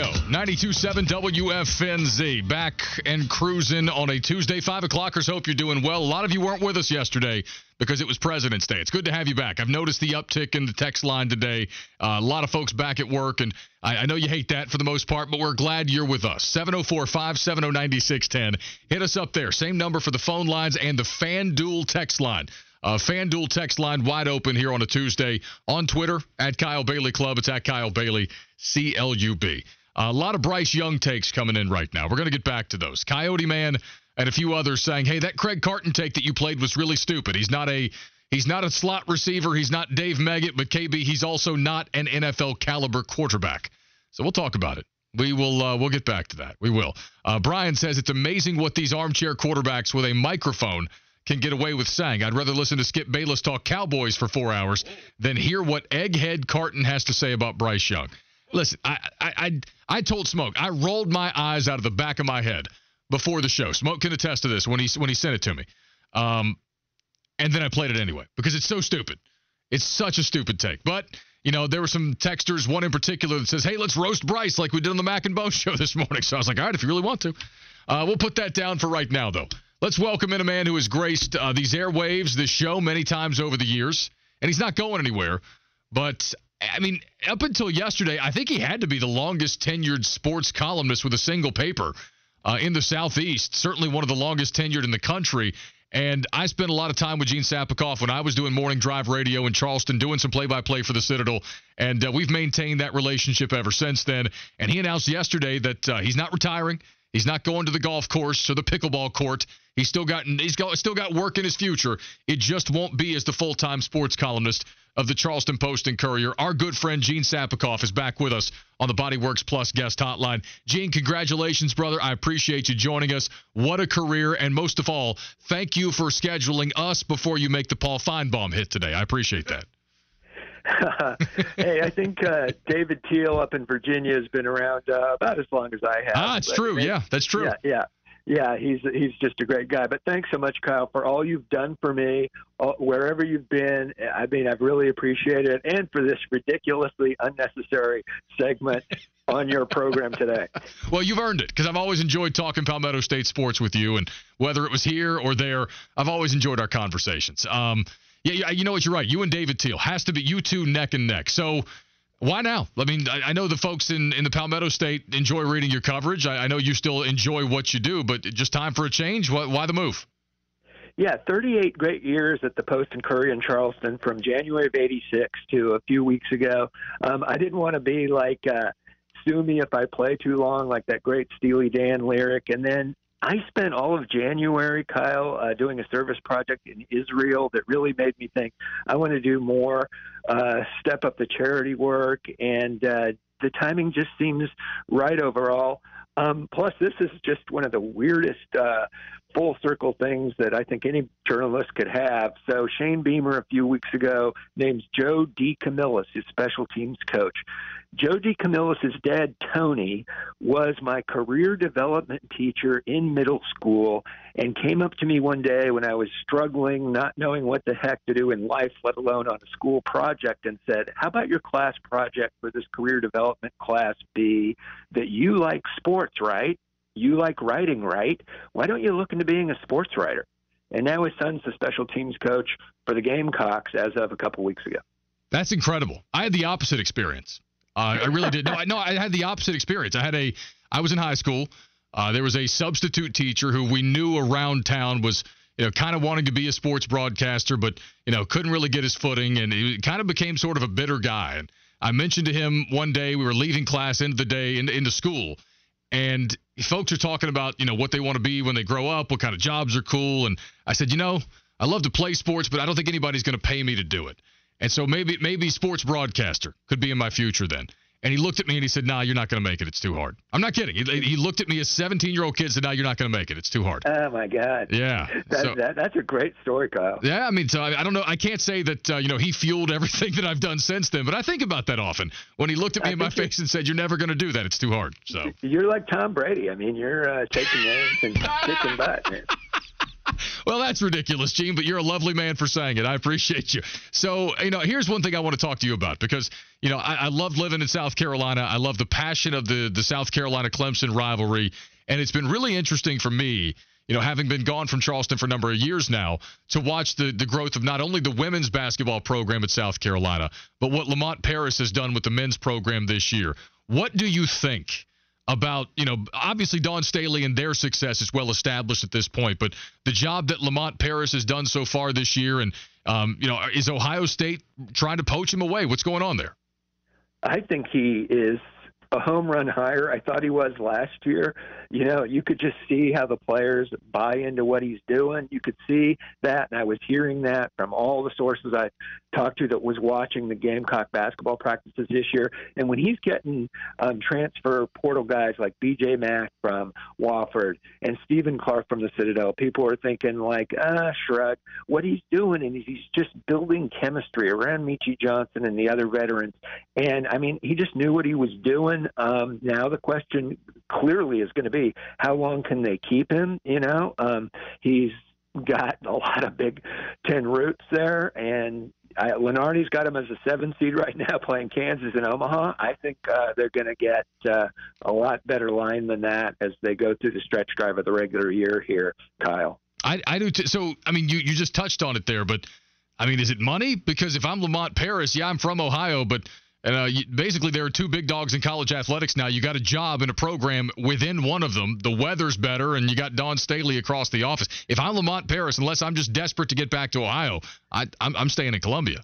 Radio, 92.7 WFNZ. Back and cruising on a Tuesday, 5 o'clockers. Hope you're doing well. A lot of you weren't with us yesterday because it was President's Day. It's good to have you back. I've noticed the uptick in the text line today. Uh, a lot of folks back at work, and I, I know you hate that for the most part, but we're glad you're with us. 704 570 9610. Hit us up there. Same number for the phone lines and the FanDuel text line. Uh, FanDuel text line wide open here on a Tuesday on Twitter at Kyle Bailey Club. It's at Kyle Bailey C L U B. A lot of Bryce Young takes coming in right now. We're going to get back to those. Coyote Man and a few others saying, "Hey, that Craig Carton take that you played was really stupid. He's not a he's not a slot receiver. He's not Dave Meggett, but KB, he's also not an NFL caliber quarterback." So we'll talk about it. We will uh, we'll get back to that. We will. Uh, Brian says it's amazing what these armchair quarterbacks with a microphone can get away with saying. I'd rather listen to Skip Bayless talk Cowboys for four hours than hear what Egghead Carton has to say about Bryce Young. Listen, I, I, I, I told Smoke, I rolled my eyes out of the back of my head before the show. Smoke can attest to this when he when he sent it to me, um, and then I played it anyway because it's so stupid. It's such a stupid take, but. You know, there were some texters, one in particular that says, hey, let's roast Bryce like we did on the Mac and Bo show this morning. So I was like, all right, if you really want to. Uh, we'll put that down for right now, though. Let's welcome in a man who has graced uh, these airwaves, this show, many times over the years, and he's not going anywhere. But I mean, up until yesterday, I think he had to be the longest tenured sports columnist with a single paper uh, in the Southeast. Certainly one of the longest tenured in the country. And I spent a lot of time with Gene Sapakoff when I was doing morning drive radio in Charleston, doing some play by play for the Citadel. And uh, we've maintained that relationship ever since then. And he announced yesterday that uh, he's not retiring. He's not going to the golf course or the pickleball court. He's still got he's got still got work in his future. It just won't be as the full-time sports columnist of the Charleston Post and Courier. Our good friend Gene Sapakoff is back with us on the Bodyworks Plus guest hotline. Gene, congratulations, brother. I appreciate you joining us. What a career, and most of all, thank you for scheduling us before you make the Paul Finebaum hit today. I appreciate that. hey, I think uh, David Teel up in Virginia has been around uh, about as long as I have. Ah, it's true. Maybe, yeah, that's true. Yeah, yeah, yeah. He's he's just a great guy. But thanks so much, Kyle, for all you've done for me, all, wherever you've been. I mean, I've really appreciated it, and for this ridiculously unnecessary segment on your program today. well, you've earned it because I've always enjoyed talking Palmetto State sports with you, and whether it was here or there, I've always enjoyed our conversations. Um, yeah, yeah, you know what? You're right. You and David Teel has to be you two neck and neck. So why now? I mean, I, I know the folks in, in the Palmetto State enjoy reading your coverage. I, I, know you still enjoy what you do, but just time for a change. Why, why the move? Yeah, 38 great years at the Post and Courier in Charleston from January of 86 to a few weeks ago. Um, I didn't want to be like, uh, sue me if I play too long, like that great Steely Dan lyric. And then I spent all of January, Kyle, uh, doing a service project in Israel that really made me think I want to do more, uh, step up the charity work, and uh, the timing just seems right overall. Um, plus, this is just one of the weirdest uh, full circle things that I think any journalist could have. So Shane Beamer a few weeks ago names Joe DeCamillis his special teams coach. Joe DeCamillis's dad, Tony, was my career development teacher in middle school and came up to me one day when I was struggling, not knowing what the heck to do in life, let alone on a school project, and said, How about your class project for this career development class be that you like sports, right? You like writing, right? Why don't you look into being a sports writer? And now his son's the special teams coach for the Gamecocks as of a couple weeks ago. That's incredible. I had the opposite experience. Uh, I really did. No, I, no, I had the opposite experience. I had a, I was in high school. Uh, there was a substitute teacher who we knew around town was, you know, kind of wanting to be a sports broadcaster, but you know, couldn't really get his footing, and he kind of became sort of a bitter guy. And I mentioned to him one day we were leaving class into the day into, into school, and folks are talking about you know what they want to be when they grow up, what kind of jobs are cool, and I said, you know, I love to play sports, but I don't think anybody's going to pay me to do it. And so maybe maybe sports broadcaster could be in my future then. And he looked at me and he said, "Nah, you're not going to make it. It's too hard." I'm not kidding. He, he looked at me as 17 year old kid and said, "Nah, you're not going to make it. It's too hard." Oh my God. Yeah. That, so, that, that's a great story, Kyle. Yeah, I mean, so I, I don't know. I can't say that uh, you know he fueled everything that I've done since then, but I think about that often. When he looked at me I in my face and said, "You're never going to do that. It's too hard." So you're like Tom Brady. I mean, you're uh, taking names and kicking butt. Man. Well, that's ridiculous, Gene, but you're a lovely man for saying it. I appreciate you. So, you know, here's one thing I want to talk to you about because, you know, I, I love living in South Carolina. I love the passion of the, the South Carolina Clemson rivalry. And it's been really interesting for me you know, having been gone from Charleston for a number of years now, to watch the, the growth of not only the women's basketball program at South Carolina, but what Lamont Paris has done with the men's program this year. What do you think about, you know, obviously Dawn Staley and their success is well established at this point, but the job that Lamont Paris has done so far this year, and, um, you know, is Ohio State trying to poach him away? What's going on there? I think he is a home run higher I thought he was last year you know, you could just see how the players buy into what he's doing. You could see that, and I was hearing that from all the sources I talked to that was watching the Gamecock basketball practices this year. And when he's getting um, transfer portal guys like B.J. Mack from Wofford and Stephen Clark from the Citadel, people are thinking like, ah, shrug. What he's doing, and he's just building chemistry around Meechie Johnson and the other veterans. And I mean, he just knew what he was doing. Um, now the question clearly is going to be how long can they keep him? You know, um, he's got a lot of Big Ten roots there, and I, Lunardi's got him as a seven seed right now, playing Kansas and Omaha. I think uh, they're going to get uh, a lot better line than that as they go through the stretch drive of the regular year here, Kyle. I, I do. T- so, I mean, you you just touched on it there, but I mean, is it money? Because if I'm Lamont Paris, yeah, I'm from Ohio, but and uh, basically, there are two big dogs in college athletics now. You got a job in a program within one of them. The weather's better, and you got Dawn Staley across the office. If I'm Lamont Paris, unless I'm just desperate to get back to Ohio, I, I'm, I'm staying in Columbia.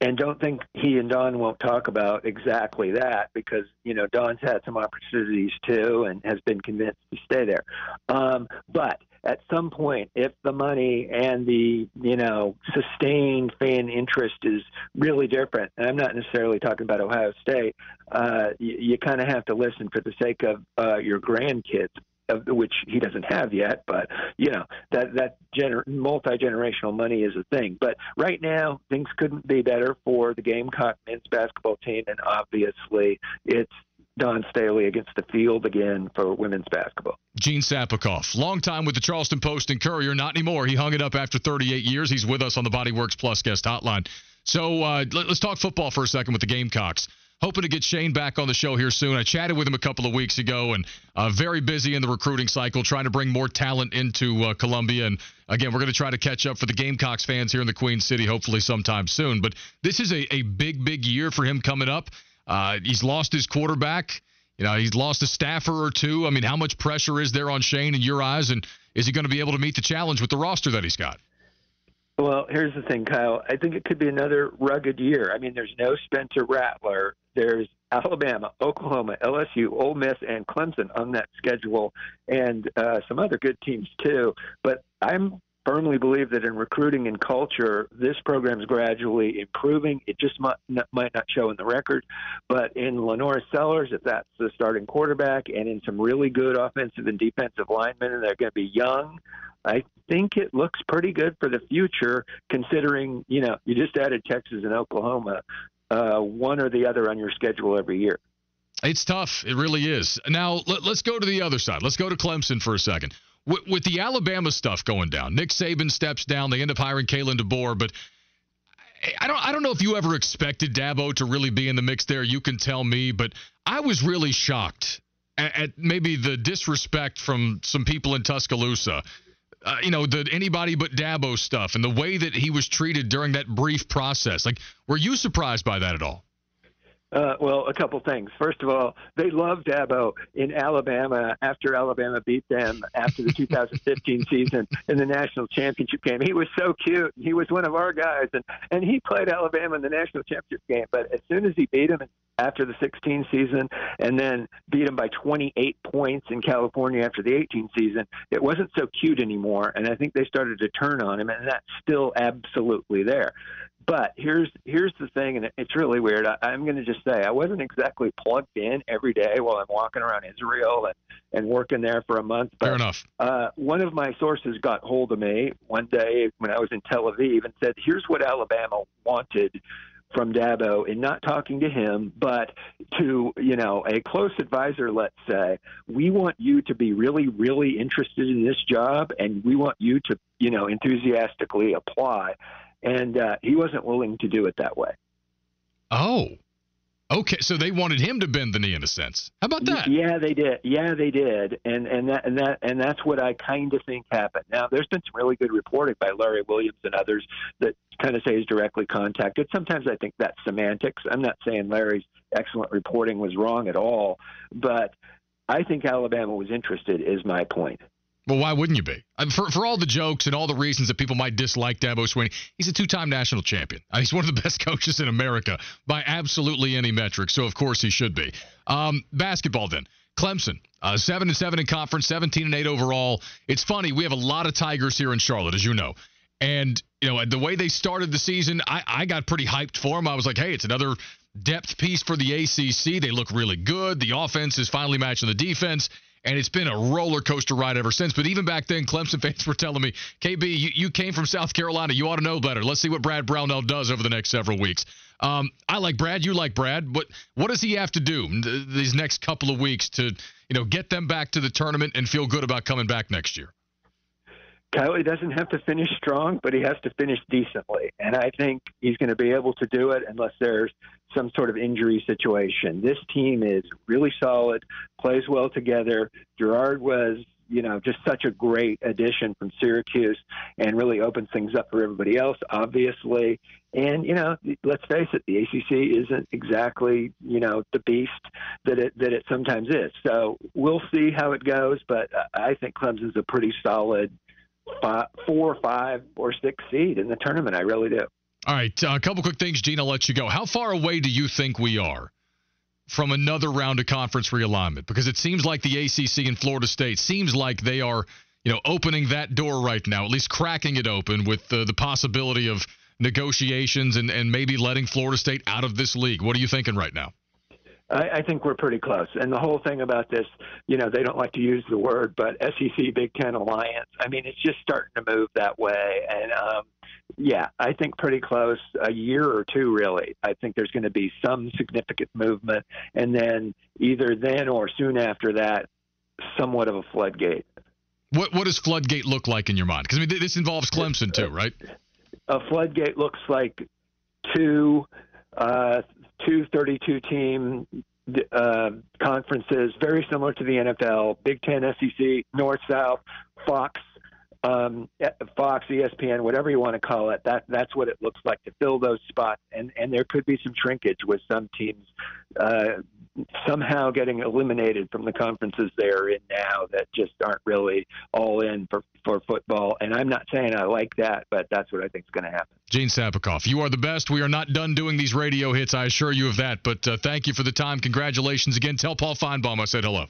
And don't think he and Dawn won't talk about exactly that because you know Dawn's had some opportunities too and has been convinced to stay there. Um, but at some point, if the money and the you know sustained fan interest is really different, and I'm not necessarily talking about Ohio State, uh, you, you kind of have to listen for the sake of uh, your grandkids which he doesn't have yet, but you know that that gener- multi generational money is a thing. But right now, things couldn't be better for the Gamecock men's basketball team, and obviously, it's Dawn Staley against the field again for women's basketball. Gene Sapakoff, long time with the Charleston Post and Courier, not anymore. He hung it up after 38 years. He's with us on the Body Works Plus guest hotline. So uh, let, us talk football for a second with the Gamecocks. Hoping to get Shane back on the show here soon. I chatted with him a couple of weeks ago, and uh, very busy in the recruiting cycle, trying to bring more talent into uh, Columbia. And again, we're going to try to catch up for the Gamecocks fans here in the Queen City, hopefully sometime soon. But this is a, a big, big year for him coming up. Uh, he's lost his quarterback. You know, he's lost a staffer or two. I mean, how much pressure is there on Shane in your eyes, and is he going to be able to meet the challenge with the roster that he's got? Well, here's the thing, Kyle. I think it could be another rugged year. I mean, there's no Spencer Rattler. There's Alabama, Oklahoma, LSU, Ole Miss, and Clemson on that schedule, and uh, some other good teams too. But I'm firmly believe that in recruiting and culture, this program is gradually improving. It just might not, might not show in the record, but in LaNorris Sellers, if that's the starting quarterback, and in some really good offensive and defensive linemen, and they're going to be young. I think it looks pretty good for the future, considering you know you just added Texas and Oklahoma, uh, one or the other on your schedule every year. It's tough. It really is. Now let, us go to the other side. Let's go to Clemson for a second with, with the Alabama stuff going down, Nick Saban steps down. They end up hiring Kalen DeBoer, but I don't I don't know if you ever expected Dabo to really be in the mix there. You can tell me, but I was really shocked at, at maybe the disrespect from some people in Tuscaloosa. Uh, you know, the anybody but Dabo stuff and the way that he was treated during that brief process. Like, were you surprised by that at all? Uh, well, a couple things. First of all, they loved Dabo in Alabama after Alabama beat them after the 2015 season in the national championship game. He was so cute. He was one of our guys, and and he played Alabama in the national championship game. But as soon as he beat him after the 16 season, and then beat him by 28 points in California after the 18 season, it wasn't so cute anymore. And I think they started to turn on him, and that's still absolutely there. But here's here's the thing, and it's really weird. I, I'm going to just say I wasn't exactly plugged in every day while I'm walking around Israel and and working there for a month. But, Fair enough. Uh, one of my sources got hold of me one day when I was in Tel Aviv and said, "Here's what Alabama wanted from Dabo in not talking to him, but to you know a close advisor, let's say, we want you to be really, really interested in this job, and we want you to you know enthusiastically apply. And uh, he wasn't willing to do it that way. Oh, Okay, so they wanted him to bend the knee in a sense. How about that? Yeah, they did. Yeah, they did, and and that and that and that's what I kind of think happened. Now, there's been some really good reporting by Larry Williams and others that kind of say he's directly contacted. Sometimes I think that's semantics. I'm not saying Larry's excellent reporting was wrong at all, but I think Alabama was interested. Is my point. Well, why wouldn't you be? For, for all the jokes and all the reasons that people might dislike Dabo Swinney, he's a two time national champion. He's one of the best coaches in America by absolutely any metric. So, of course, he should be. Um, basketball, then. Clemson, uh, 7 and 7 in conference, 17 and 8 overall. It's funny. We have a lot of Tigers here in Charlotte, as you know. And, you know, the way they started the season, I, I got pretty hyped for them. I was like, hey, it's another depth piece for the ACC. They look really good. The offense is finally matching the defense and it's been a roller coaster ride ever since. But even back then, Clemson fans were telling me, KB, you, you came from South Carolina. You ought to know better. Let's see what Brad Brownell does over the next several weeks. Um, I like Brad. You like Brad. But what does he have to do these next couple of weeks to, you know, get them back to the tournament and feel good about coming back next year? Kylie doesn't have to finish strong, but he has to finish decently. And I think he's going to be able to do it unless there's some sort of injury situation. This team is really solid, plays well together. Girard was, you know, just such a great addition from Syracuse and really opens things up for everybody else, obviously. And, you know, let's face it, the ACC isn't exactly, you know, the beast that it, that it sometimes is. So we'll see how it goes, but I think Clemson's a pretty solid five, four, five, or six seed in the tournament. I really do. All right, uh, a couple quick things, Gene. I'll let you go. How far away do you think we are from another round of conference realignment? Because it seems like the ACC and Florida State seems like they are, you know, opening that door right now, at least cracking it open with the, the possibility of negotiations and, and maybe letting Florida State out of this league. What are you thinking right now? I, I think we're pretty close. And the whole thing about this, you know, they don't like to use the word, but SEC Big Ten alliance. I mean, it's just starting to move that way. And um, yeah, I think pretty close. A year or two, really. I think there's going to be some significant movement, and then either then or soon after that, somewhat of a floodgate. What what does floodgate look like in your mind? Because I mean, this involves Clemson too, right? A floodgate looks like two uh, two 32 team uh, conferences, very similar to the NFL, Big Ten, SEC, North, South, Fox, um, Fox, ESPN, whatever you want to call it. That that's what it looks like to fill those spots, and and there could be some shrinkage with some teams uh, somehow getting eliminated from the conferences they're in now that just aren't really all in for, for football. And I'm not saying I like that, but that's what I think is going to happen. Gene Sapakoff, you are the best. We are not done doing these radio hits, I assure you of that. But uh, thank you for the time. Congratulations again. Tell Paul Finebaum I said hello.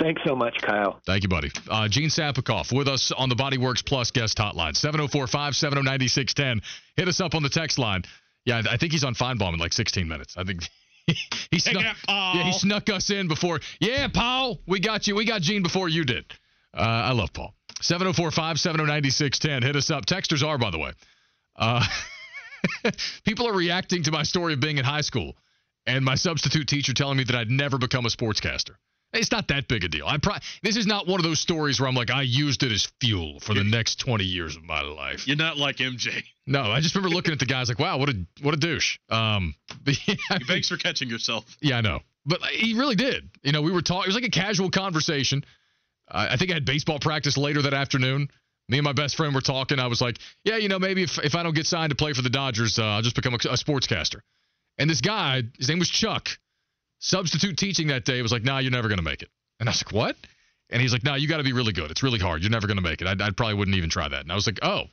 Thanks so much, Kyle. Thank you, buddy. Uh, Gene Sapakoff with us on the Bodyworks Plus guest hotline, 704 570 9610. Hit us up on the text line. Yeah, I think he's on Finebaum in like 16 minutes. I think he snuck, yeah, he snuck us in before. Yeah, Paul, we got you. We got Gene before you did. Uh, I love Paul. 704-570-9610. Hit us up. Texters are, by the way. Uh, people are reacting to my story of being in high school and my substitute teacher telling me that I'd never become a sportscaster. It's not that big a deal. I pro- this is not one of those stories where I'm like I used it as fuel for the next 20 years of my life. You're not like MJ. No, I just remember looking at the guys like, wow, what a what a douche. Um, yeah, thanks for catching yourself. Yeah, I know, but he really did. You know, we were talking. It was like a casual conversation. Uh, I think I had baseball practice later that afternoon. Me and my best friend were talking. I was like, yeah, you know, maybe if if I don't get signed to play for the Dodgers, uh, I'll just become a, a sportscaster. And this guy, his name was Chuck substitute teaching that day was like, nah, you're never going to make it. And I was like, what? And he's like, nah, you got to be really good. It's really hard. You're never going to make it. I, I probably wouldn't even try that. And I was like, oh,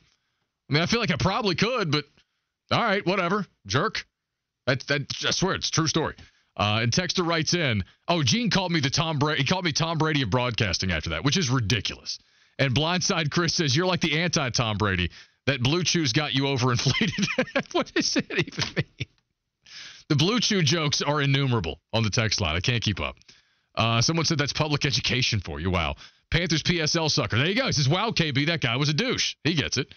I mean, I feel like I probably could, but all right, whatever. Jerk. That, that, I swear, it's true story. Uh, and Texter writes in, oh, Gene called me the Tom Brady. He called me Tom Brady of broadcasting after that, which is ridiculous. And Blindside Chris says, you're like the anti Tom Brady. That blue chews got you overinflated. what does that even mean? The blue chew jokes are innumerable on the text line. I can't keep up. Uh, someone said that's public education for you. Wow. Panthers PSL sucker. There you go. He says, wow, KB, that guy was a douche. He gets it.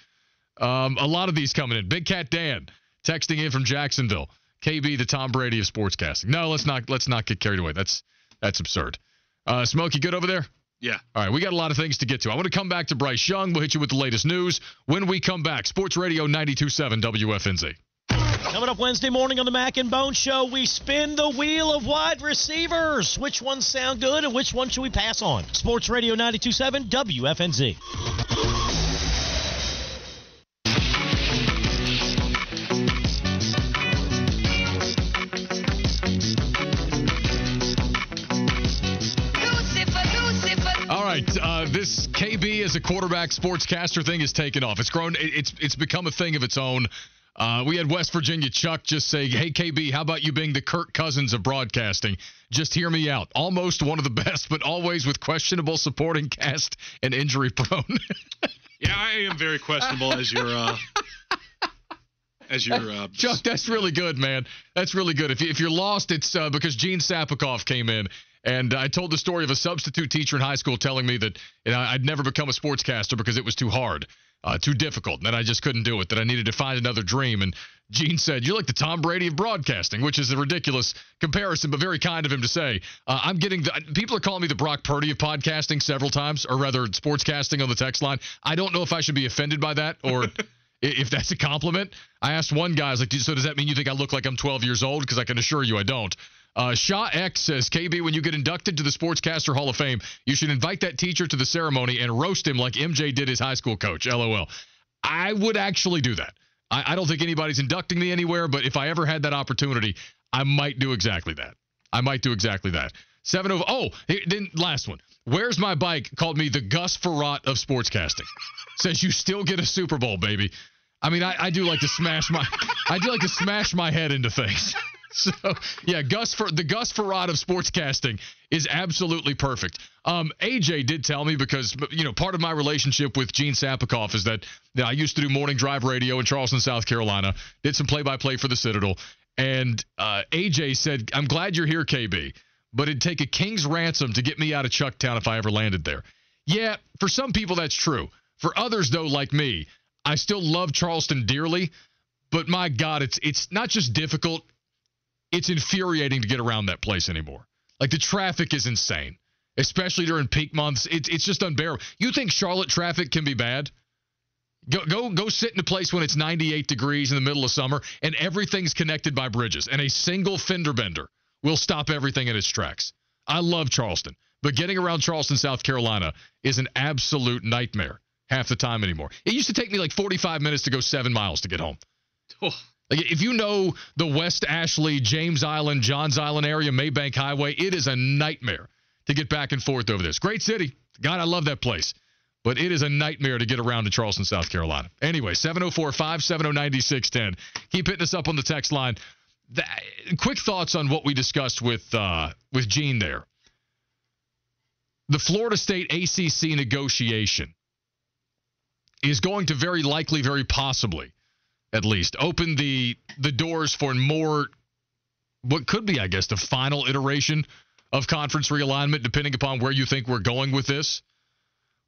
Um, a lot of these coming in. Big Cat Dan texting in from Jacksonville. KB, the Tom Brady of sportscasting. No, let's not let's not get carried away. That's that's absurd. Uh, Smokey, good over there? Yeah. All right, we got a lot of things to get to. I want to come back to Bryce Young. We'll hit you with the latest news when we come back. Sports Radio 92.7 WFNZ. Coming up Wednesday morning on the Mac and Bone Show, we spin the wheel of wide receivers. Which ones sound good and which one should we pass on? Sports Radio 92.7 WFNZ. All right, uh, this KB as a quarterback sportscaster thing has taken off. It's grown. It's it's become a thing of its own. Uh, we had West Virginia Chuck just say, "Hey KB, how about you being the Kirk Cousins of broadcasting? Just hear me out. Almost one of the best, but always with questionable supporting cast and injury prone." yeah, I am very questionable as your uh, as your uh, Chuck. That's really good, man. That's really good. If you, if you're lost, it's uh, because Gene Sapakoff came in. And I told the story of a substitute teacher in high school telling me that you know, I'd never become a sportscaster because it was too hard, uh, too difficult, and that I just couldn't do it, that I needed to find another dream. And Gene said, You're like the Tom Brady of broadcasting, which is a ridiculous comparison, but very kind of him to say. Uh, I'm getting the, people are calling me the Brock Purdy of podcasting several times, or rather, sportscasting on the text line. I don't know if I should be offended by that or. if that's a compliment, I asked one guy, I was like, so does that mean you think I look like I'm 12 years old? Because I can assure you I don't. Uh, Shaw X says, KB, when you get inducted to the Sportscaster Hall of Fame, you should invite that teacher to the ceremony and roast him like MJ did his high school coach. LOL. I would actually do that. I, I don't think anybody's inducting me anywhere, but if I ever had that opportunity, I might do exactly that. I might do exactly that. 7 of Oh, then last one. Where's my bike? Called me the Gus Frerotte of sportscasting. Says you still get a Super Bowl, baby. I mean, I, I do like to smash my, I do like to smash my head into things. so yeah, Gus for the Gus Frerotte of sportscasting is absolutely perfect. Um, AJ did tell me because you know part of my relationship with Gene Sapakoff is that you know, I used to do morning drive radio in Charleston, South Carolina. Did some play-by-play for the Citadel, and uh, AJ said, "I'm glad you're here, KB, but it'd take a king's ransom to get me out of Chucktown if I ever landed there." Yeah, for some people that's true. For others, though, like me, I still love Charleston dearly, but my God, it's it's not just difficult; it's infuriating to get around that place anymore. Like the traffic is insane, especially during peak months. It's it's just unbearable. You think Charlotte traffic can be bad? Go go go sit in a place when it's 98 degrees in the middle of summer and everything's connected by bridges and a single fender bender will stop everything in its tracks. I love Charleston, but getting around Charleston, South Carolina is an absolute nightmare half the time anymore. It used to take me like 45 minutes to go 7 miles to get home. Oh. Like if you know the West Ashley, James Island, Johns Island area, Maybank Highway, it is a nightmare to get back and forth over this. Great city. God, I love that place. But it is a nightmare to get around to Charleston, South Carolina. Anyway, 704 570 9610. Keep hitting us up on the text line. That, quick thoughts on what we discussed with uh, with Gene there. The Florida State ACC negotiation is going to very likely, very possibly, at least, open the the doors for more what could be, I guess, the final iteration of conference realignment, depending upon where you think we're going with this.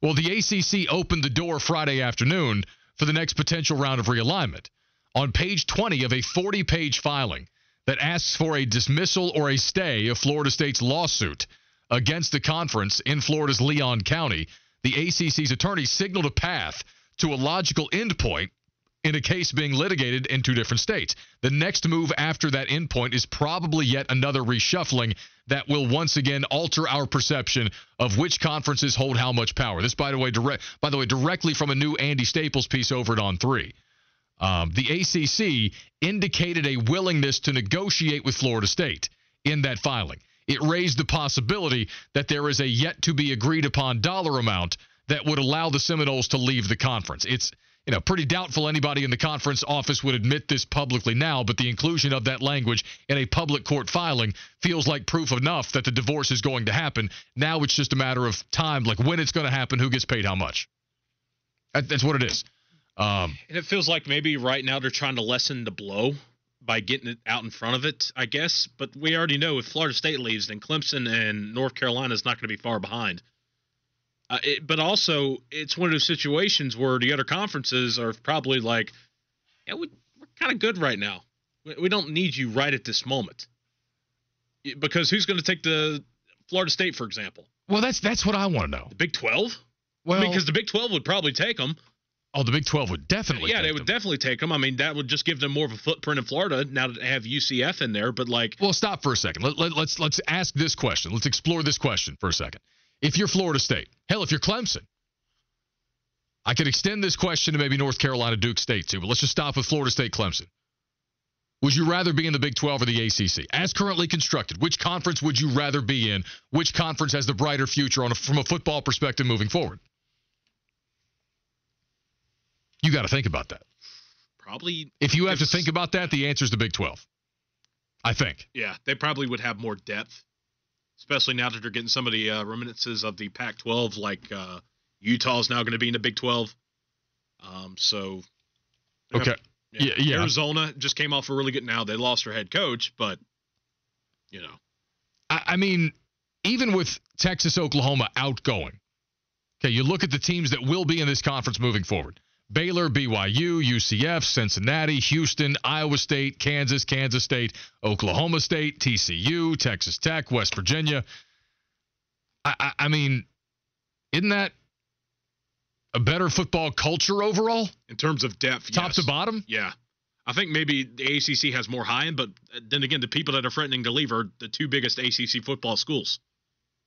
Well, the ACC opened the door Friday afternoon for the next potential round of realignment. On page 20 of a 40 page filing that asks for a dismissal or a stay of Florida State's lawsuit against the conference in Florida's Leon County, the ACC's attorney signaled a path to a logical endpoint in a case being litigated in two different states. The next move after that endpoint is probably yet another reshuffling that will once again alter our perception of which conferences hold how much power. This, by the way, direct by the way, directly from a new Andy Staples piece over at On Three. Um, the ACC indicated a willingness to negotiate with Florida State in that filing. It raised the possibility that there is a yet to be agreed upon dollar amount that would allow the Seminoles to leave the conference. It's you know, pretty doubtful anybody in the conference office would admit this publicly now, but the inclusion of that language in a public court filing feels like proof enough that the divorce is going to happen. Now it's just a matter of time, like when it's going to happen, who gets paid how much. That's what it is. Um, and it feels like maybe right now they're trying to lessen the blow by getting it out in front of it, I guess. But we already know if Florida State leaves, then Clemson and North Carolina is not going to be far behind. Uh, it, but also, it's one of those situations where the other conferences are probably like, yeah, we, we're kind of good right now. We, we don't need you right at this moment. Because who's going to take the Florida State, for example? Well, that's that's what I want to know. The Big 12? Well, because the Big 12 would probably take them. Oh, the Big 12 would definitely. Yeah, they would them. definitely take them. I mean, that would just give them more of a footprint in Florida now that they have UCF in there. But like, well, stop for a second. Let, let, let's let's ask this question. Let's explore this question for a second. If you're Florida State, hell, if you're Clemson, I could extend this question to maybe North Carolina, Duke State too. But let's just stop with Florida State, Clemson. Would you rather be in the Big 12 or the ACC? As currently constructed, which conference would you rather be in? Which conference has the brighter future on a, from a football perspective moving forward? You got to think about that. Probably. If you have to think about that, the answer is the Big 12. I think. Yeah, they probably would have more depth, especially now that they're getting some of the uh, reminiscences of the Pac 12, like uh, Utah is now going to be in the Big 12. Um, so. Okay. Yeah, yeah. Arizona just came off a really good. Now they lost their head coach, but you know, I, I mean, even with Texas, Oklahoma outgoing, okay, you look at the teams that will be in this conference moving forward: Baylor, BYU, UCF, Cincinnati, Houston, Iowa State, Kansas, Kansas State, Oklahoma State, TCU, Texas Tech, West Virginia. I, I, I mean, isn't that a better football culture overall in terms of depth, top yes. to bottom. Yeah, I think maybe the ACC has more high end, but then again, the people that are threatening to leave are the two biggest ACC football schools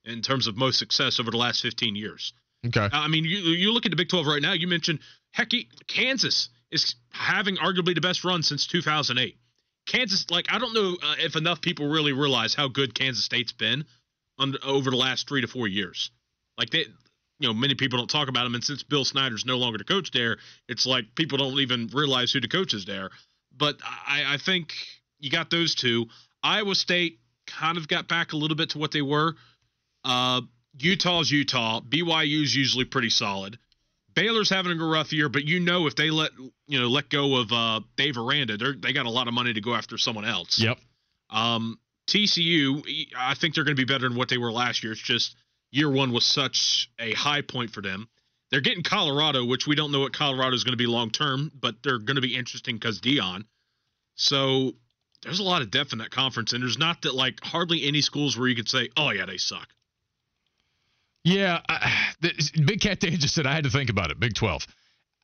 in terms of most success over the last 15 years. Okay, I mean, you you look at the Big 12 right now. You mentioned heck, Kansas is having arguably the best run since 2008. Kansas, like I don't know uh, if enough people really realize how good Kansas State's been under, over the last three to four years. Like they, you know, many people don't talk about them. And since Bill Snyder's no longer the coach there, it's like people don't even realize who the coach is there. But I, I think you got those two. Iowa State kind of got back a little bit to what they were. Uh, Utah's Utah. BYU's usually pretty solid. Baylor's having a rough year, but you know if they let you know let go of uh, Dave Aranda, they they got a lot of money to go after someone else. Yep. Um, TCU, I think they're going to be better than what they were last year. It's just year one was such a high point for them. They're getting Colorado, which we don't know what Colorado is going to be long term, but they're going to be interesting because Deion. So there's a lot of depth in that conference, and there's not that like hardly any schools where you could say, "Oh yeah, they suck." Yeah, I, the, Big Cat Dan just said I had to think about it. Big Twelve,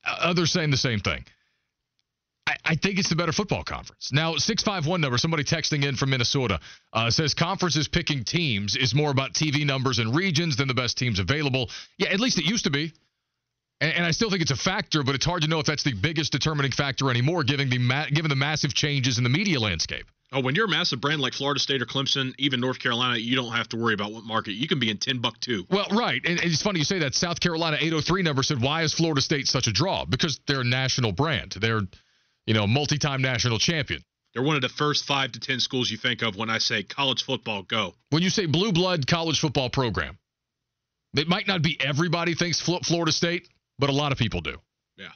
others saying the same thing. I, I think it's the better football conference. Now, 651 number, somebody texting in from Minnesota uh, says conferences picking teams is more about TV numbers and regions than the best teams available. Yeah, at least it used to be. And, I still think it's a factor, but it's hard to know if that's the biggest determining factor anymore, given the ma- given the massive changes in the media landscape. Oh, when you're a massive brand like Florida State or Clemson, even North Carolina, you don't have to worry about what market. You can be in Timbuktu. Well, right. And, and it's funny you say that. South Carolina 803 number said, why is Florida State such a draw? Because they're a national brand. They're you know, multi-time national champion. They're one of the first five to ten schools you think of when I say college football. Go. When you say blue blood college football program, it might not be everybody thinks Florida State, but a lot of people do. Yeah.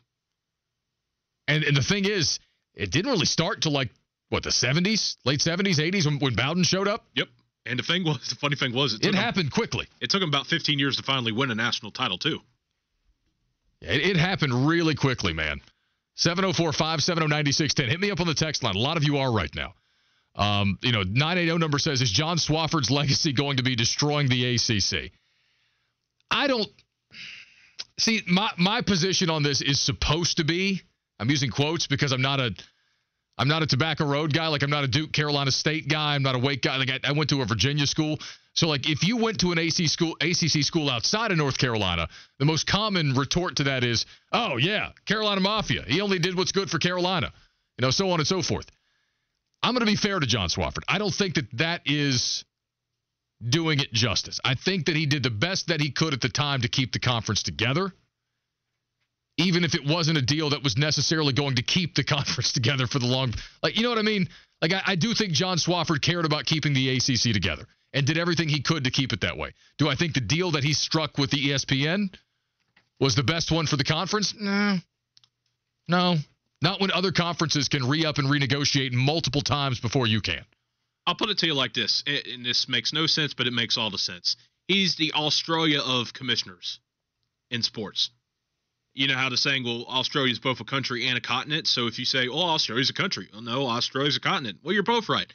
And and the thing is, it didn't really start to like what the 70s, late 70s, 80s when, when Bowden showed up. Yep. And the thing was, the funny thing was, it, it happened him, quickly. It took him about 15 years to finally win a national title too. It, it happened really quickly, man. 704 570 9610. Hit me up on the text line. A lot of you are right now. Um, you know, 980 number says, Is John Swofford's legacy going to be destroying the ACC? I don't. See, my, my position on this is supposed to be, I'm using quotes because I'm not a. I'm not a Tobacco Road guy. Like I'm not a Duke Carolina State guy. I'm not a Wake guy. Like I, I went to a Virginia school. So like if you went to an AC school, ACC school outside of North Carolina, the most common retort to that is, "Oh yeah, Carolina Mafia. He only did what's good for Carolina." You know, so on and so forth. I'm going to be fair to John Swofford. I don't think that that is doing it justice. I think that he did the best that he could at the time to keep the conference together even if it wasn't a deal that was necessarily going to keep the conference together for the long like you know what I mean? Like I, I, do think John Swofford cared about keeping the ACC together and did everything he could to keep it that way. Do I think the deal that he struck with the ESPN was the best one for the conference? No. No. Not when other conferences can re-up and renegotiate multiple times before you can. I'll put it to you like this, and this makes no sense, but it makes all the sense. He's the Australia of commissioners in sports you know how the saying, well, Australia is both a country and a continent. So if you say, oh, Australia's a country, well, no, Australia's a continent. Well, you're both right.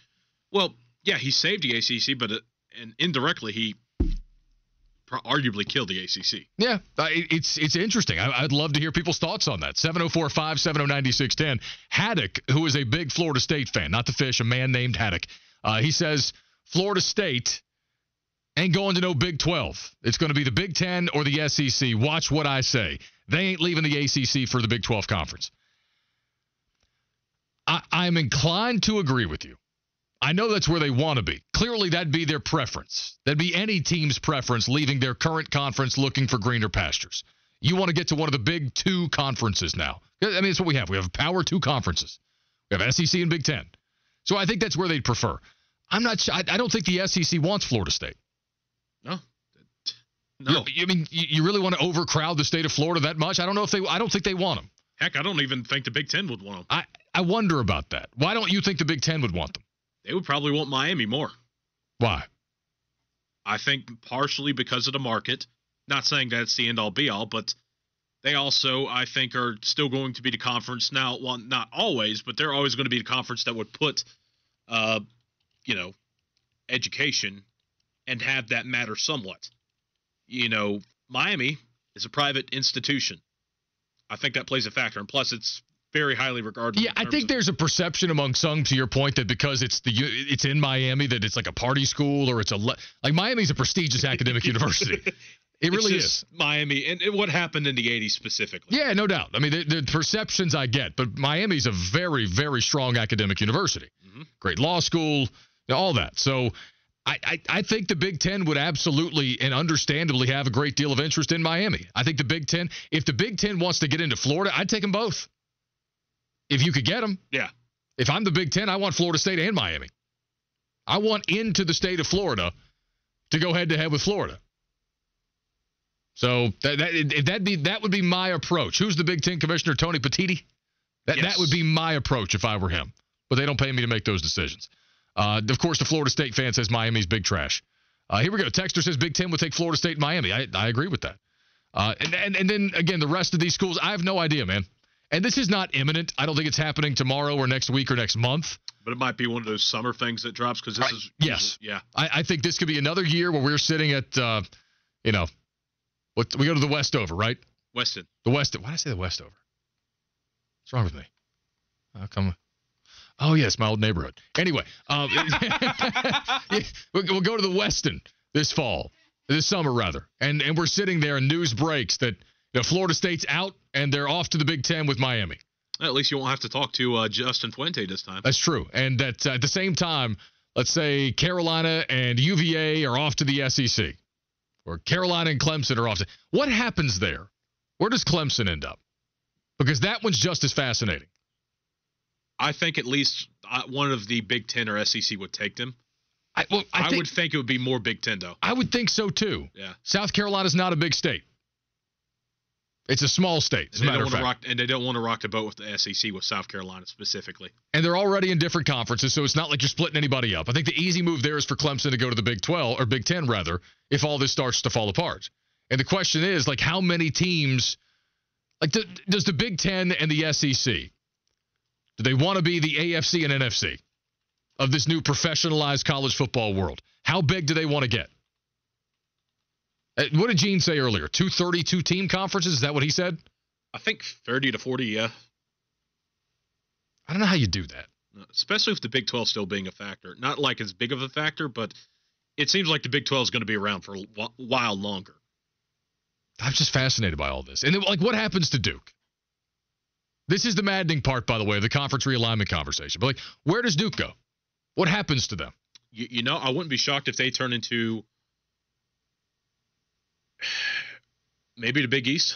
Well, yeah, he saved the ACC, but uh, and indirectly he arguably killed the ACC. Yeah, it's it's interesting. I, would love to hear people's thoughts on that. 704 570 610. Haddock, who is a big Florida State fan, not the fish, a man named Haddock, uh, he says Florida State ain't going to no Big 12. It's going to be the Big 10 or the SEC. Watch what I say. They ain't leaving the ACC for the Big 12 conference. I, I'm inclined to agree with you. I know that's where they want to be. Clearly, that'd be their preference. That'd be any team's preference leaving their current conference looking for greener pastures. You want to get to one of the big two conferences now. I mean, it's what we have. We have power two conferences. We have SEC and Big Ten. So I think that's where they'd prefer. I'm not. I don't think the SEC wants Florida State. No. No. You, I mean, you, you really want to overcrowd the state of Florida that much? I don't know if they. I don't think they want them. Heck, I don't even think the Big Ten would want them. I I wonder about that. Why don't you think the Big Ten would want them? They would probably want Miami more. Why? I think partially because of the market. Not saying that's the end all be all, but they also, I think, are still going to be the conference now. Well, not always, but they're always going to be the conference that would put, uh, you know, education and have that matter somewhat. You know, Miami is a private institution. I think that plays a factor, and plus, it's very highly regarded. Yeah, I think there's a perception among some, to your point, that because it's the it's in Miami that it's like a party school or it's a like Miami's a prestigious academic university. It really is Miami, and, and, what happened in the '80s specifically. Yeah, no doubt. I mean, the, the perceptions I get, but Miami's a very, very strong academic university. Mm-hmm. Great law school, all that. So I, I, I, think the Big Ten would absolutely and understandably have a great deal of interest in Miami. I think the Big Ten, if the Big Ten wants to get into Florida, I'd take them both if you could get them. Yeah. If I'm the Big Ten, I want Florida State and Miami. I want into the state of Florida to go head to head with Florida. So that that that be that would be my approach. Who's the Big Ten commissioner? Tony Petitti. That yes. that would be my approach if I were him. But they don't pay me to make those decisions. Uh, of course, the Florida State fan says Miami's big trash. Uh, here we go. Texter says Big Ten would take Florida State and Miami. I, I agree with that. Uh, and, and and then again, the rest of these schools, I have no idea, man. And this is not imminent. I don't think it's happening tomorrow or next week or next month. But it might be one of those summer things that drops because this is yes, yeah. I, I, think this could be another year where we're sitting at, uh, you know, what we go to the Westover, right? Weston. The Weston. Why did I say the Westover? What's wrong with me? How come? Oh yes, my old neighborhood. Anyway, um, we'll go to the Weston this fall, this summer rather, and and we're sitting there and news breaks that you know, Florida State's out and they're off to the Big Ten with Miami. At least you won't have to talk to uh, Justin Fuente this time. That's true. And that uh, at the same time, let's say Carolina and UVA are off to the SEC, or Carolina and Clemson are off. To, what happens there? Where does Clemson end up? Because that one's just as fascinating. I think at least uh, one of the Big Ten or SEC would take them. I, well, I, I think, would think it would be more Big Ten, though. I would think so too. Yeah. South Carolina's not a big state. It's a small state, as a matter of fact. Rock, and they don't want to rock the boat with the SEC with South Carolina specifically. And they're already in different conferences, so it's not like you're splitting anybody up. I think the easy move there is for Clemson to go to the Big 12 or Big 10 rather, if all this starts to fall apart. And the question is, like, how many teams, like, do, does the Big 10 and the SEC, do they want to be the AFC and NFC of this new professionalized college football world? How big do they want to get? Uh, what did Gene say earlier? 232 team conferences? Is that what he said? I think 30 to 40, yeah. I don't know how you do that. Especially with the Big 12 still being a factor. Not like as big of a factor, but it seems like the Big 12 is going to be around for a while longer. I'm just fascinated by all this. And then, like, what happens to Duke? This is the maddening part, by the way, of the conference realignment conversation. But, like, where does Duke go? What happens to them? You, you know, I wouldn't be shocked if they turn into maybe the Big East.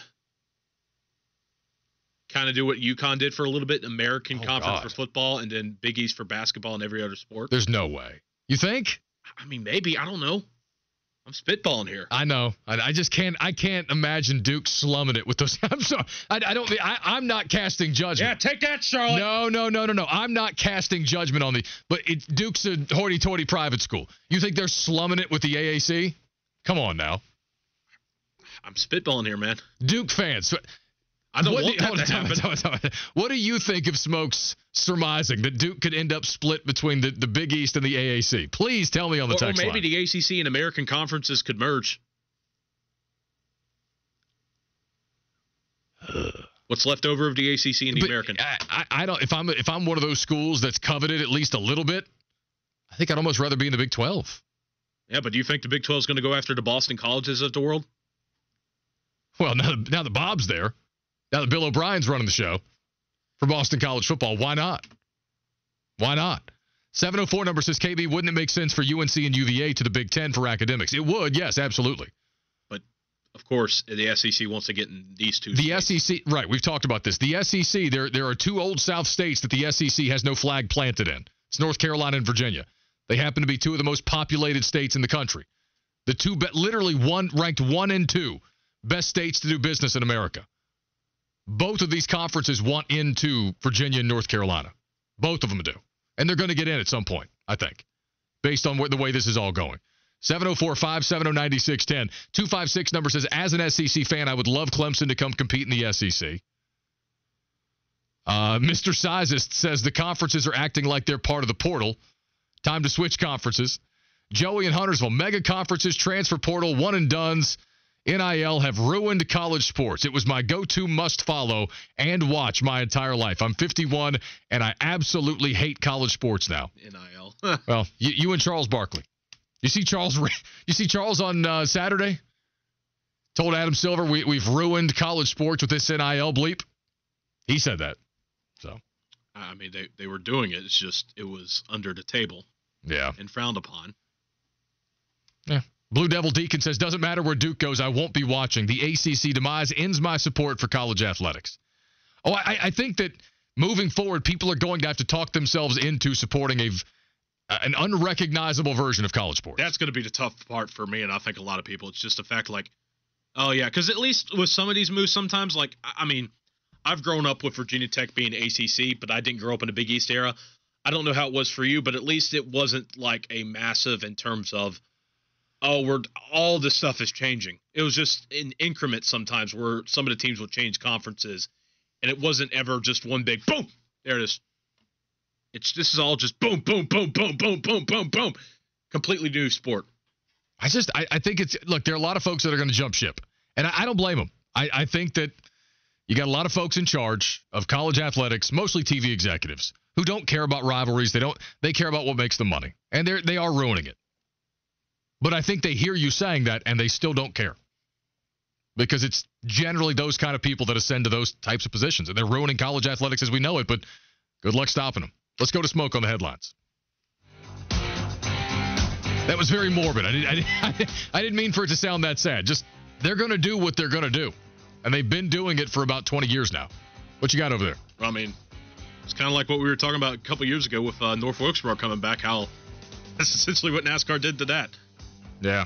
Kind of do what UConn did for a little bit, American oh, Conference God. for football, and then Big East for basketball and every other sport. There's no way. You think? I mean, maybe. I don't know. I'm spitballing here. I know. I, I, just can't. I can't imagine Duke slumming it with those. I'm sorry. I, I don't. I, am not casting judgment. Yeah, take that, Charlotte. No, no, no, no, no. I'm not casting judgment on the. But it, Duke's a hoity-toity private school. You think they're slumming it with the AAC? Come on now. I'm spitballing here, man. Duke fans. I don't what want do, that to happen. hold on, hold on. What do you think of Smokes surmising that Duke could end up split between the, the Big East and the AAC? Please tell me on the Or, or maybe line. the ACC and American conferences could merge. What's left over of the ACC and the But American? I, I, I don't. If I'm if I'm one of those schools that's coveted at least a little bit, I think I'd almost rather be in the Big Twelve. Yeah, but do you think the Big 12 is going to go after the Boston colleges of the world? Well, now now that Bob's there, now that Bill O'Brien's running the show for Boston College football, why not? Why not? 704 number says KB, wouldn't it make sense for UNC and UVA to the Big Ten for academics? It would, yes, absolutely. But of course, the SEC wants to get in these two. The states. SEC, right? We've talked about this. The SEC, there there are two old South states that the SEC has no flag planted in. It's North Carolina and Virginia. They happen to be two of the most populated states in the country. The two, literally one ranked one and two best states to do business in America. Both of these conferences want into Virginia and North Carolina. Both of them do, and they're going to get in at some point, I think, based on where, the way this is all going. 704 570 9610. 256 number says, as an SEC fan, I would love Clemson to come compete in the SEC. Uh, Mr. Sizest says the conferences are acting like they're part of the portal. Time to switch conferences. Joey and Huntersville, mega conferences, transfer portal, one and dones, NIL have ruined college sports. It was my go to must follow and watch my entire life. I'm 51 and I absolutely hate college sports now. NIL. Well, you, you and Charles Barkley. You see Charles. You see Charles on uh, Saturday. Told Adam Silver we, we've ruined college sports with this NIL bleep. He said that. So I mean, they, they were doing it. It's just it was under the table yeah. and frowned upon. Blue Devil Deacon says doesn't matter where Duke goes. I won't be watching. The ACC demise ends my support for college athletics. Oh, I, I think that moving forward, people are going to have to talk themselves into supporting a uh, an unrecognizable version of college sports. That's going to be the tough part for me, and I think a lot of people. It's just the fact, like, oh yeah, because at least with some of these moves, sometimes, like, I I mean, I've grown up with Virginia Tech being ACC, but I didn't grow up in the Big East era. I don't know how it was for you, but at least it wasn't like a massive in terms of, oh, we're all this stuff is changing. It was just in increments sometimes where some of the teams would change conferences, and it wasn't ever just one big boom. There it is. It's this is all just boom, boom, boom, boom, boom, boom, boom, boom. Completely new sport. I just I, I think it's look, there are a lot of folks that are going to jump ship. And I, I don't blame them. I, I think that you got a lot of folks in charge of college athletics, mostly TV executives, who don't care about rivalries. They don't they care about what makes them money. And they're they are ruining it. But I think they hear you saying that and they still don't care. Because it's generally those kind of people that ascend to those types of positions. And they're ruining college athletics as we know it, but good luck stopping them. Let's go to smoke on the headlines. That was very morbid. I, did, I, I didn't mean for it to sound that sad. Just they're going to do what they're going to do. And they've been doing it for about 20 years now. What you got over there? I mean, it's kind of like what we were talking about a couple years ago with uh, North Wilkesboro coming back. How that's essentially what NASCAR did to that. Yeah.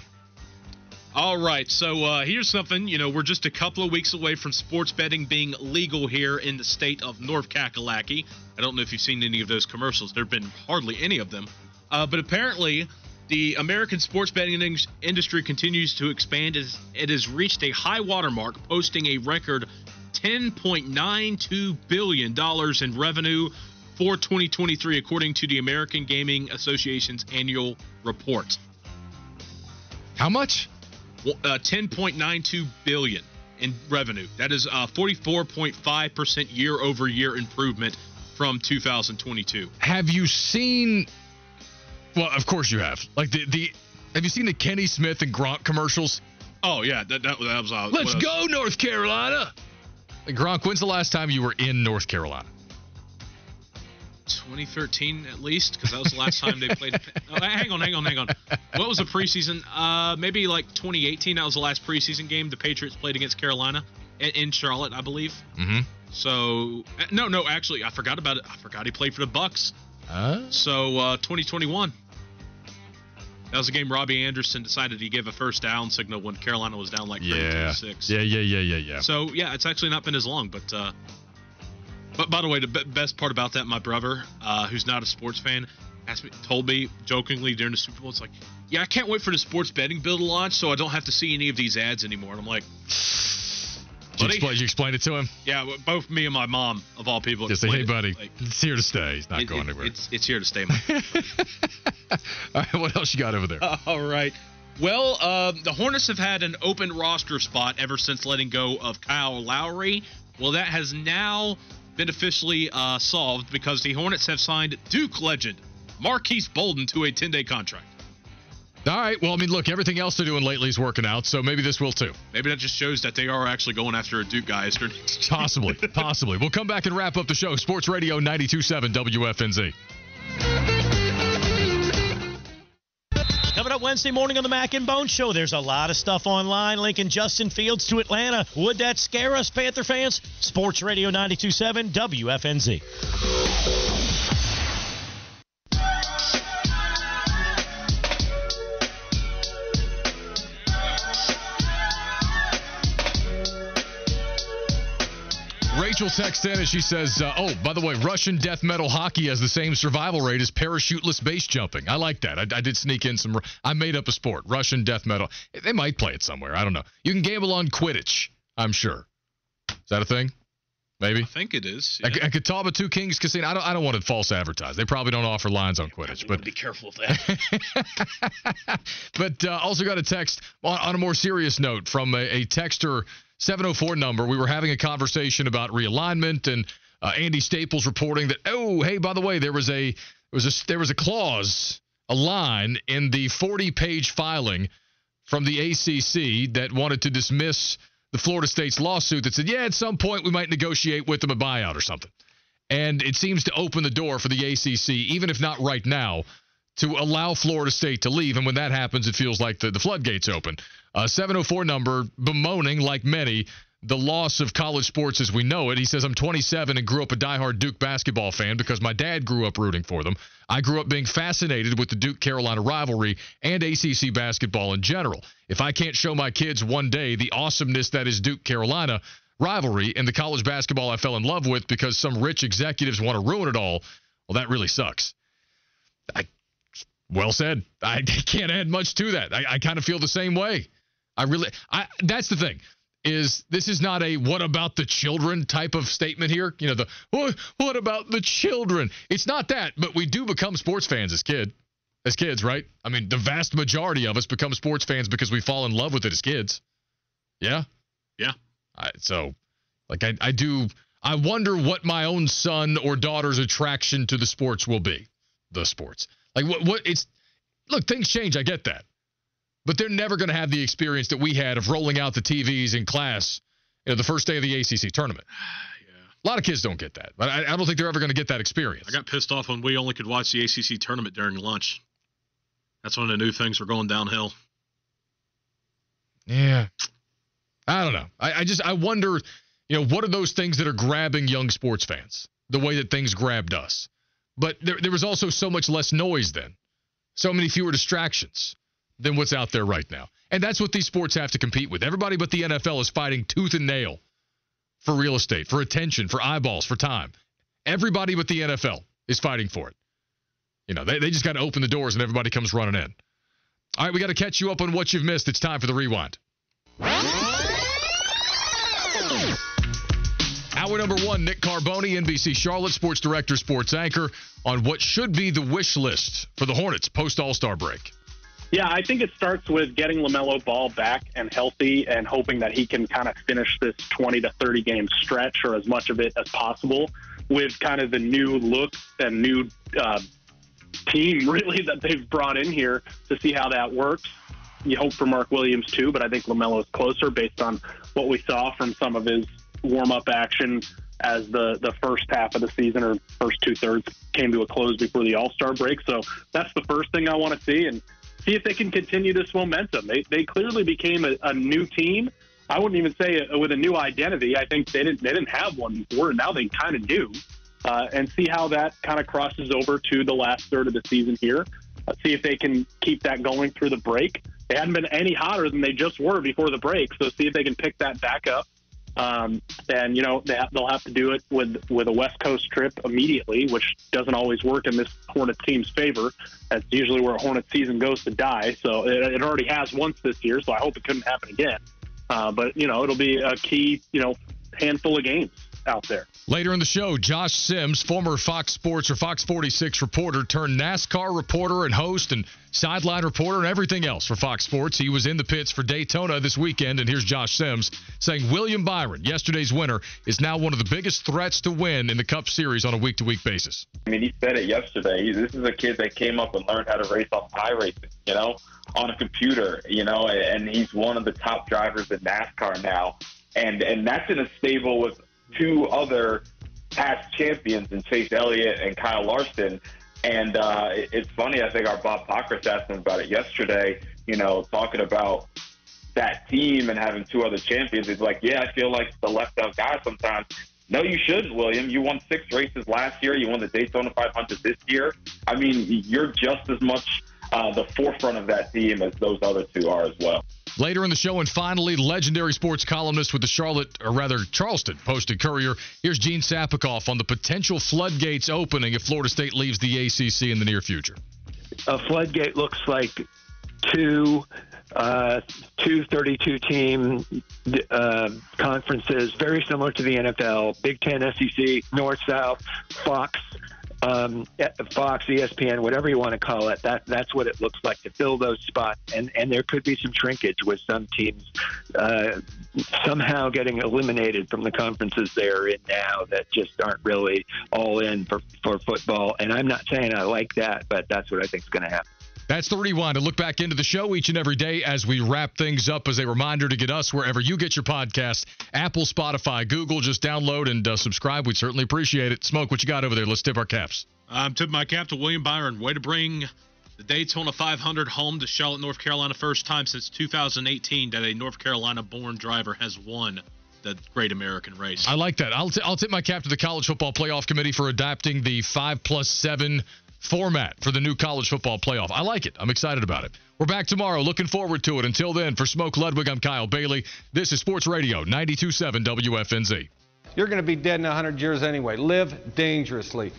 All right, so uh, here's something. You know, we're just a couple of weeks away from sports betting being legal here in the state of North Kakalaki. I don't know if you've seen any of those commercials. There have been hardly any of them. Uh, but apparently, the American sports betting in- industry continues to expand. As It has reached a high watermark, posting a record $10.92 billion in revenue for 2023, according to the American Gaming Association's annual report. How much? Well, uh, 10.92 billion in revenue. That is uh, 44.5 percent year over year improvement from 2022. Have you seen? Well, of course you have. Like the the. Have you seen the Kenny Smith and Gronk commercials? Oh yeah, that that, that was. Uh, Let's go, North Carolina. Like, Gronk, when's the last time you were in North Carolina? 2013 at least, because that was the last time they played. Oh, hang on, hang on, hang on. What was the preseason? Uh, maybe like 2018. That was the last preseason game the Patriots played against Carolina in, Charlotte, I believe. Mm-hmm. So uh, no, no, actually, I forgot about it. I forgot he played for the Bucs. Uh, So uh, 2021. That was a game Robbie Anderson decided he gave a first down signal when Carolina was down like yeah. 36. Yeah, yeah, yeah, yeah, yeah. So yeah, it's actually not been as long. But uh, but by the way, the be- best part about that, my brother, uh, who's not a sports fan, asked me, told me jokingly during the Super Bowl, it's like, yeah, I can't wait for the sports betting bill to launch, so I don't have to see any of these ads anymore. And I'm like, Did you, explain, you explain it to him? Yeah, both me and my mom, of all people. Just say, hey, buddy, like, it's here to stay. It's not it, going anywhere. It's, it's here to stay, all right, what else you got over there? all right. Well, uh, the Hornets have had an open roster spot ever since letting go of Kyle Lowry. Well, that has now been officially uh, solved because the Hornets have signed Duke legend Marques Bolden to a 10 day contract. All right. Well, I mean, look, everything else they're doing lately is working out, so maybe this will too. Maybe that just shows that they are actually going after a Duke guy. possibly. Possibly. We'll come back and wrap up the show. Sports Radio 92.7 WFNZ. Wednesday morning on the Mac and Bone Show, there's a lot of stuff online linking Justin Fields to Atlanta. Would that scare us, Panther fans? Sports Radio 92.7 WFNZ. Rachel texts in and she says, uh, "Oh, by the way, Russian death metal hockey has the same survival rate as parachuteless base jumping. I like that. I, I, did sneak in some. I made up a sport, Russian death metal. They might play it somewhere. I don't know. You can gamble on Quidditch. I'm sure. Is that a thing? Maybe. I think it is. Yeah. At, at Catawba Two Kings Casino. I don't. I don't want to false advertise. They probably don't offer lines on Quidditch. But be careful of that. but uh, also got a text on, on, a more serious note from a, a texter 704 number. We were having a conversation about realignment and uh, Andy Staples reporting that oh hey by the way there was a there was a there was a clause a line in the 40 page filing from the ACC that wanted to dismiss the Florida State's lawsuit that said yeah at some point we might negotiate with them a buyout or something. And it seems to open the door for the ACC even if not right now to allow Florida State to leave. And when that happens, it feels like the, the floodgates open. Uh, 704 number bemoaning, like many, the loss of college sports as we know it. He says, I'm 27 and grew up a diehard Duke basketball fan because my dad grew up rooting for them. I grew up being fascinated with the Duke Carolina rivalry and ACC basketball in general. If I can't show my kids one day the awesomeness that is Duke Carolina rivalry and the college basketball I fell in love with because some rich executives want to ruin it all, well, that really sucks. I well said. I can't add much to that. I, I kind of feel the same way. I really, I that's the thing is this is not a what about the children type of statement here. You know, the what, what about the children? It's not that, but we do become sports fans as kid, as kids, right? I mean, the vast majority of us become sports fans because we fall in love with it as kids. Yeah, yeah. I, so, like, I, I do. I wonder what my own son or daughter's attraction to the sports will be. The sports. Like what what it's look, things change, I get that. But they're never going to have the experience that we had of rolling out the TVs in class, you know, the first day of the ACC tournament. A lot of kids don't get that, but I, I don't think they're ever going to get that experience. I got pissed off when we only could watch the ACC tournament during lunch. That's when the new things were going downhill. Yeah, I don't know. I, I just I wonder, you know, what are those things that are grabbing young sports fans the way that things grabbed us? But there, there was also so much less noise then, so many fewer distractions than what's out there right now. And that's what these sports have to compete with. Everybody but the NFL is fighting tooth and nail for real estate, for attention, for eyeballs, for time. Everybody but the NFL is fighting for it. You know, they, they just got to open the doors and everybody comes running in. All right, we got to catch you up on what you've missed. It's time for the rewind. Hour number one, Nick Carboni, NBC Charlotte sports director, sports anchor, on what should be the wish list for the Hornets post All Star break. Yeah, I think it starts with getting LaMelo Ball back and healthy and hoping that he can kind of finish this 20 to 30 game stretch or as much of it as possible with kind of the new look and new uh, team, really, that they've brought in here to see how that works. You hope for Mark Williams too, but I think LaMelo is closer based on what we saw from some of his warm up action as the, the first half of the season or first two thirds came to a close before the All Star break. So that's the first thing I want to see and see if they can continue this momentum. They, they clearly became a, a new team. I wouldn't even say a, with a new identity. I think they didn't they didn't have one before, and now they kind of do. Uh, and see how that kind of crosses over to the last third of the season here. Uh, see if they can keep that going through the break. They hadn't been any hotter than they just were before the break, so see if they can pick that back up um, and you know they they'll have to do it with with a West Coast trip immediately, which doesn't always work in this Hornet team's favor. That's usually where a Hornet season goes to die. So it, it already has once this year. So I hope it couldn't happen again. Uh, but you know, it'll be a key, you know, handful of games out there. Later in the show, Josh Sims, former Fox Sports or Fox 46 reporter turned NASCAR reporter and host and sideline reporter and everything else for Fox Sports. He was in the pits for Daytona this weekend, and here's Josh Sims saying William Byron, yesterday's winner, is now one of the biggest threats to win in the Cup Series on a week to week basis. I mean, he said it yesterday. This is a kid that came up and learned how to race on iRacing, you know, on a computer, you know, and he's one of the top drivers in NASCAR now. And, and that's in a stable with two other past champions in Chase Elliott and Kyle Larson. And uh, it's funny, I think our Bob Pockrass asked him about it yesterday, you know, talking about that team and having two other champions. He's like, yeah, I feel like the left out guy sometimes. No, you shouldn't, William. You won six races last year. You won the Daytona 500 this year. I mean, you're just as much uh, the forefront of that team as those other two are as well. Later in the show, and finally, legendary sports columnist with the Charlotte, or rather Charleston Post and Courier. Here's Gene Sapakoff on the potential floodgates opening if Florida State leaves the ACC in the near future. A floodgate looks like two uh, two 32 team uh, conferences, very similar to the NFL, Big Ten, SEC, North South, Fox, um, Fox, ESPN, whatever you want to call it. That that's what it looks like to fill those spots, and and there could be some shrinkage with some teams uh, somehow getting eliminated from the conferences they're in now that just aren't really all in for for football. And I'm not saying I like that, but that's what I think is going to happen. That's the rewind to look back into the show each and every day as we wrap things up. As a reminder to get us wherever you get your podcast Apple, Spotify, Google. Just download and uh, subscribe. We'd certainly appreciate it. Smoke, what you got over there? Let's tip our caps. I'm tipping my cap to William Byron. Way to bring the Daytona 500 home to Charlotte, North Carolina. First time since 2018 that a North Carolina born driver has won the Great American Race. I like that. I'll, t- I'll tip my cap to the College Football Playoff Committee for adapting the five plus seven format for the new college football playoff. I like it. I'm excited about it. We're back tomorrow. Looking forward to it. Until then, for Smoke Ludwig, I'm Kyle Bailey. This is Sports Radio 92.7 WFNZ. You're going to be dead in 100 years anyway. Live dangerously.